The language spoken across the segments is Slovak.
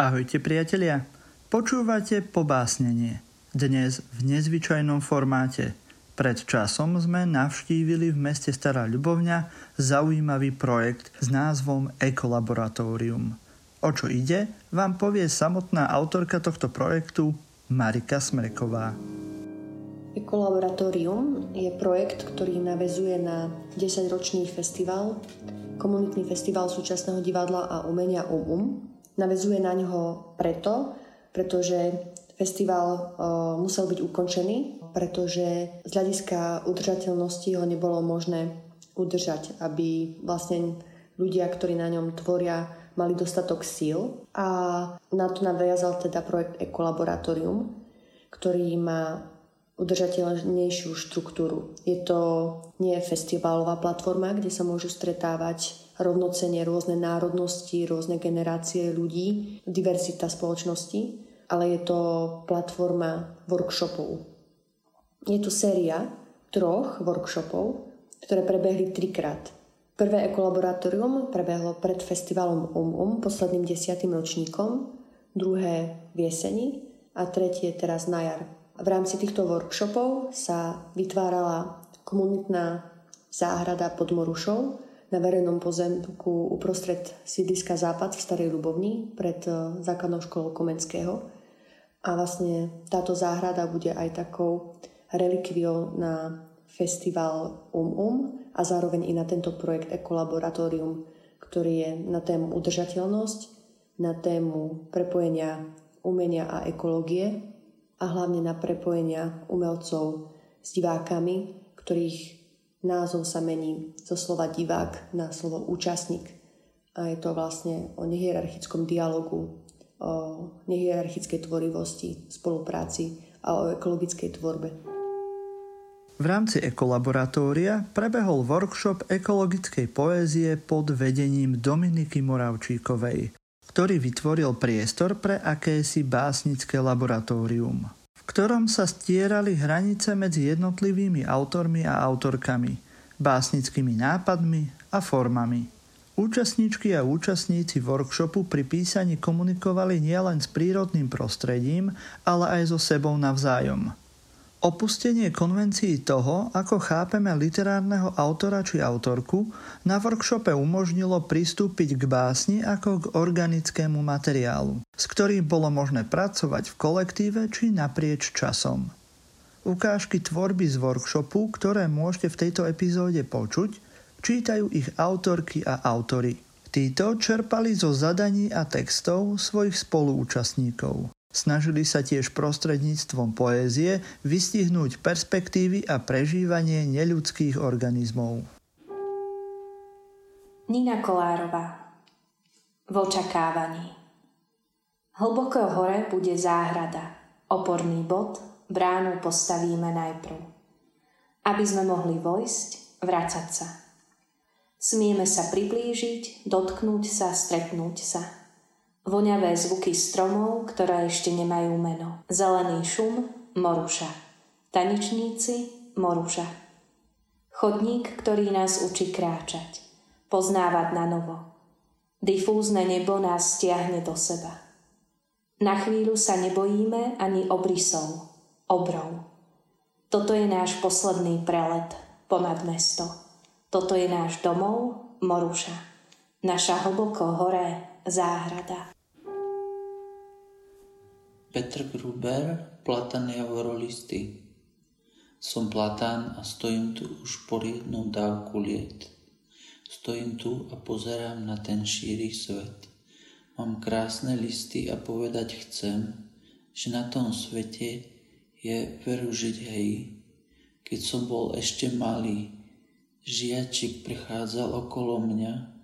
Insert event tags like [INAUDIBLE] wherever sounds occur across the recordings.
Ahojte priatelia, počúvate pobásnenie. Dnes v nezvyčajnom formáte. Pred časom sme navštívili v meste Stará Ľubovňa zaujímavý projekt s názvom Ekolaboratórium. O čo ide, vám povie samotná autorka tohto projektu Marika Smreková. Ekolaboratórium je projekt, ktorý navezuje na 10-ročný festival, komunitný festival súčasného divadla a umenia UM, Navezuje na ňo preto, pretože festival uh, musel byť ukončený, pretože z hľadiska udržateľnosti ho nebolo možné udržať, aby vlastne ľudia, ktorí na ňom tvoria, mali dostatok síl. A na to naviazal teda projekt Ekolaboratorium, ktorý má udržateľnejšiu štruktúru. Je to nie festivalová platforma, kde sa môžu stretávať rovnocene rôzne národnosti, rôzne generácie ľudí, diverzita spoločnosti, ale je to platforma workshopov. Je tu séria troch workshopov, ktoré prebehli trikrát. Prvé ekolaboratórium prebehlo pred festivalom UM UM, posledným desiatým ročníkom, druhé v jeseni a tretie teraz na jar. V rámci týchto workshopov sa vytvárala komunitná záhrada pod Morušou, na verejnom pozemku uprostred sídliska Západ v Starej Ľubovni pred e, základnou školou Komenského. A vlastne táto záhrada bude aj takou relikviou na festival Um Um a zároveň i na tento projekt Ekolaboratórium, ktorý je na tému udržateľnosť, na tému prepojenia umenia a ekológie a hlavne na prepojenia umelcov s divákami, ktorých Názov sa mení zo slova divák na slovo účastník. A je to vlastne o nehierarchickom dialogu, o nehierarchickej tvorivosti, spolupráci a o ekologickej tvorbe. V rámci ekolaboratória prebehol workshop ekologickej poézie pod vedením Dominiky Moravčíkovej, ktorý vytvoril priestor pre akési básnické laboratórium ktorom sa stierali hranice medzi jednotlivými autormi a autorkami, básnickými nápadmi a formami. Účastníčky a účastníci workshopu pri písaní komunikovali nielen s prírodným prostredím, ale aj so sebou navzájom – Opustenie konvencií toho, ako chápeme literárneho autora či autorku, na workshope umožnilo pristúpiť k básni ako k organickému materiálu, s ktorým bolo možné pracovať v kolektíve či naprieč časom. Ukážky tvorby z workshopu, ktoré môžete v tejto epizóde počuť, čítajú ich autorky a autory. Títo čerpali zo zadaní a textov svojich spoluúčastníkov. Snažili sa tiež prostredníctvom poézie vystihnúť perspektívy a prežívanie neľudských organizmov. Nina Kolárová V očakávaní Hlboko hore bude záhrada, oporný bod, bránu postavíme najprv. Aby sme mohli vojsť, vracať sa. Smieme sa priblížiť, dotknúť sa, stretnúť sa – Voňavé zvuky stromov, ktoré ešte nemajú meno. Zelený šum, moruša. Tanečníci, moruša. Chodník, ktorý nás učí kráčať. Poznávať na novo. Difúzne nebo nás stiahne do seba. Na chvíľu sa nebojíme ani obrysov, obrov. Toto je náš posledný prelet ponad mesto. Toto je náš domov, Moruša. Naša hlboko hore záhrada. Petr Gruber, Platan Javorolisty. Som platán a stojím tu už po jednu dávku liet. Stojím tu a pozerám na ten šíry svet. Mám krásne listy a povedať chcem, že na tom svete je veru žiť hej. Keď som bol ešte malý, žiačik prechádzal okolo mňa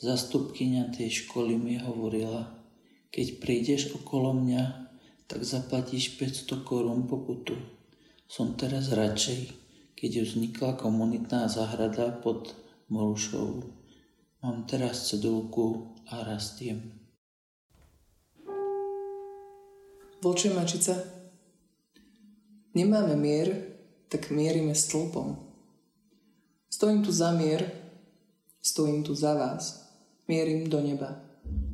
Zastupkyňa tej školy mi hovorila, keď prídeš okolo mňa, tak zaplatíš 500 korún pokutu. Som teraz radšej, keď vznikla komunitná zahrada pod Morušou. Mám teraz cedulku a rastiem. Vlčie mačica. Nemáme mier, tak mierime stĺpom. Stojím tu za mier, stojím tu za vás mierim do neba.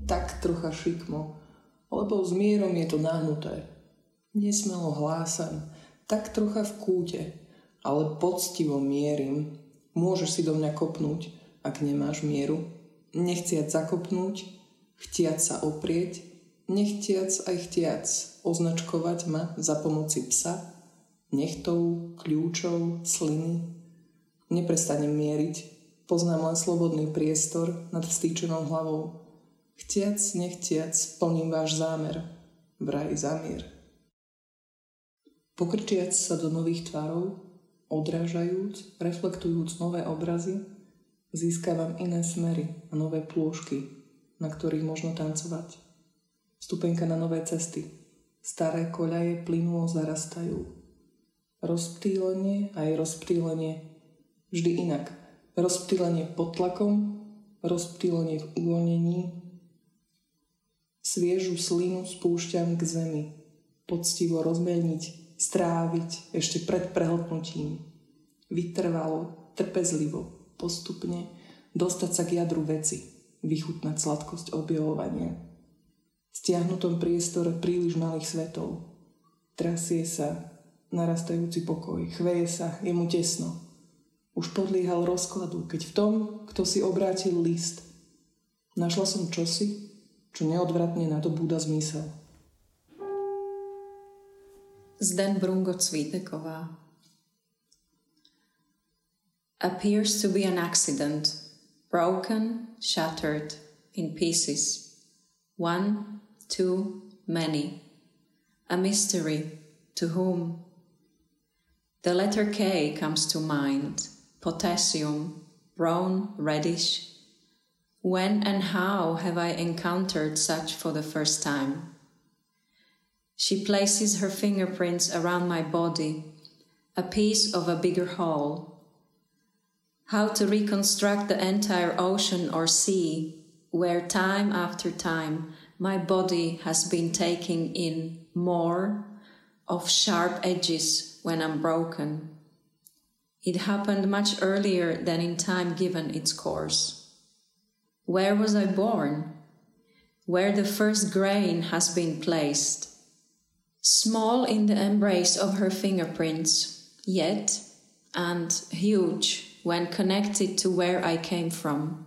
Tak trocha šikmo, lebo s mierom je to nahnuté. Nesmelo hlásam, tak trocha v kúte, ale poctivo mierim. Môžeš si do mňa kopnúť, ak nemáš mieru. Nechciať zakopnúť, chtiať sa oprieť, nechtiac aj chtiac označkovať ma za pomoci psa, nechtov, kľúčov, sliny. Neprestanem mieriť, poznám len slobodný priestor nad vstýčenou hlavou. Chtiac, nechtiac, plním váš zámer, vraj zamier. Pokrčiac sa do nových tvarov, odrážajúc, reflektujúc nové obrazy, získavam iné smery a nové plôžky, na ktorých možno tancovať. Stupenka na nové cesty. Staré koľaje plynulo zarastajú. Rozptýlenie aj rozptýlenie. Vždy inak. Rozptýlenie pod tlakom, rozptýlenie v uvoľnení. Sviežu slinu spúšťam k zemi. Poctivo rozmelniť, stráviť ešte pred prehltnutím. Vytrvalo, trpezlivo, postupne dostať sa k jadru veci, vychutnať sladkosť objavovania stiahnutom priestore príliš malých svetov. Trasie sa, narastajúci pokoj, chveje sa, je mu tesno. Už podliehal rozkladu, keď v tom, kto si obrátil list. Našla som čosi, čo neodvratne zmysel. Zden Brungo Cvíteková Appears to be an accident, broken, shattered, in pieces. One too many. A mystery to whom? The letter K comes to mind potassium, brown, reddish. When and how have I encountered such for the first time? She places her fingerprints around my body, a piece of a bigger whole. How to reconstruct the entire ocean or sea, where time after time my body has been taking in more of sharp edges when I'm broken. It happened much earlier than in time given its course. Where was I born? Where the first grain has been placed. Small in the embrace of her fingerprints, yet, and huge when connected to where I came from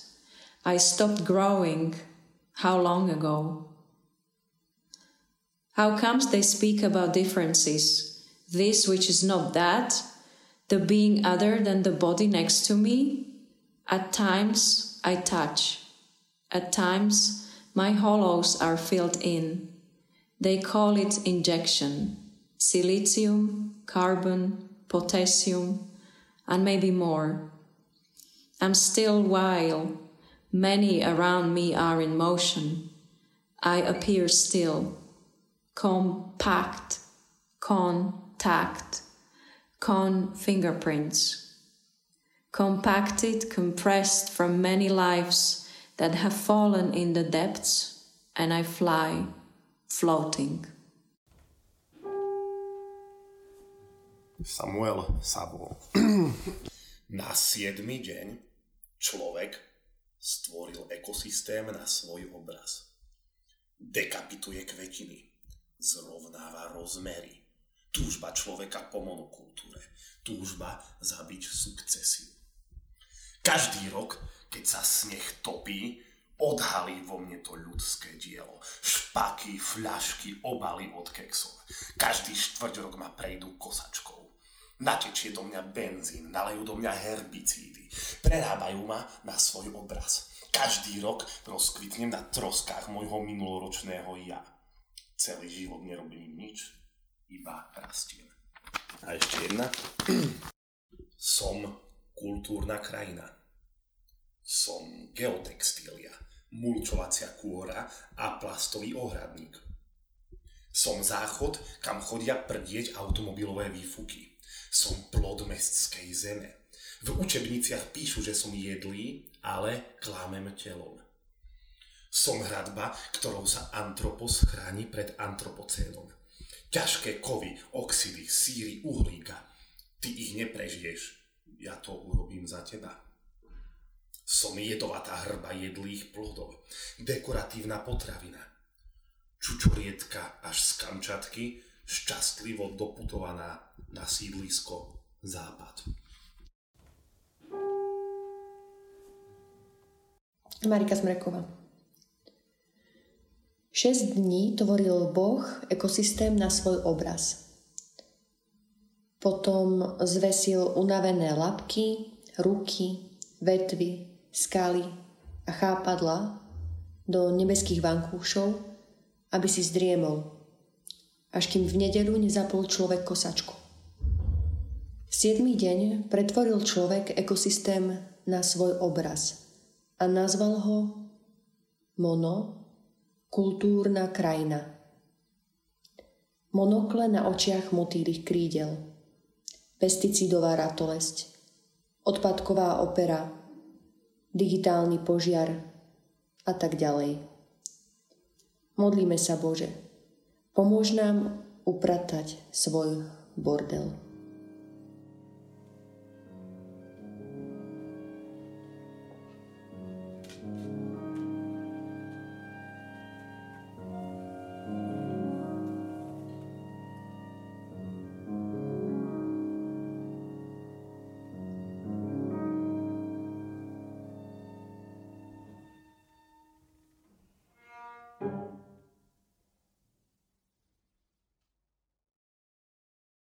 I stopped growing how long ago? How comes they speak about differences? This which is not that, the being other than the body next to me? At times I touch. At times my hollows are filled in. They call it injection. Silicium, carbon, potassium, and maybe more. I'm still while Many around me are in motion. I appear still, compact, contact, con fingerprints, compacted, compressed from many lives that have fallen in the depths, and I fly, floating. Samuel Sabo. [CLEARS THROAT] Na siedmy deň človek stvoril ekosystém na svoj obraz. Dekapituje kvetiny, zrovnáva rozmery, túžba človeka po monokultúre, túžba zabiť sukcesiu. Každý rok, keď sa sneh topí, odhalí vo mne to ľudské dielo. Špaky, fľašky, obaly od keksov. Každý štvrť rok ma prejdú kosačkou. Natečie do mňa benzín, nalejú do mňa herbicídy Prerábajú ma na svoj obraz. Každý rok rozkvitnem na troskách môjho minuloročného ja. Celý život nerobím nič, iba rastiem. A ešte jedna. [CLEARS THROAT] Som kultúrna krajina. Som geotextília, mulčovacia kôra a plastový ohradník. Som záchod, kam chodia prdieť automobilové výfuky. Som plod mestskej zeme. V učebniciach píšu, že som jedlý, ale klamem telom. Som hradba, ktorou sa antropos chráni pred antropocénom. Ťažké kovy, oxidy, síry, uhlíka. Ty ich neprežiješ. Ja to urobím za teba. Som jedovatá hrba jedlých plodov. Dekoratívna potravina čučorietka až z Kamčatky, šťastlivo doputovaná na sídlisko Západ. Marika Smreková. 6 dní tvoril Boh ekosystém na svoj obraz. Potom zvesil unavené labky, ruky, vetvy, skaly a chápadla do nebeských vankúšov aby si zdriemol, až kým v nedelu nezapol človek kosačku. V siedmý deň pretvoril človek ekosystém na svoj obraz a nazval ho Mono, kultúrna krajina. Monokle na očiach motýlých krídel, pesticidová ratolesť, odpadková opera, digitálny požiar a tak ďalej. Modlíme sa, Bože. Pomôž nám upratať svoj bordel.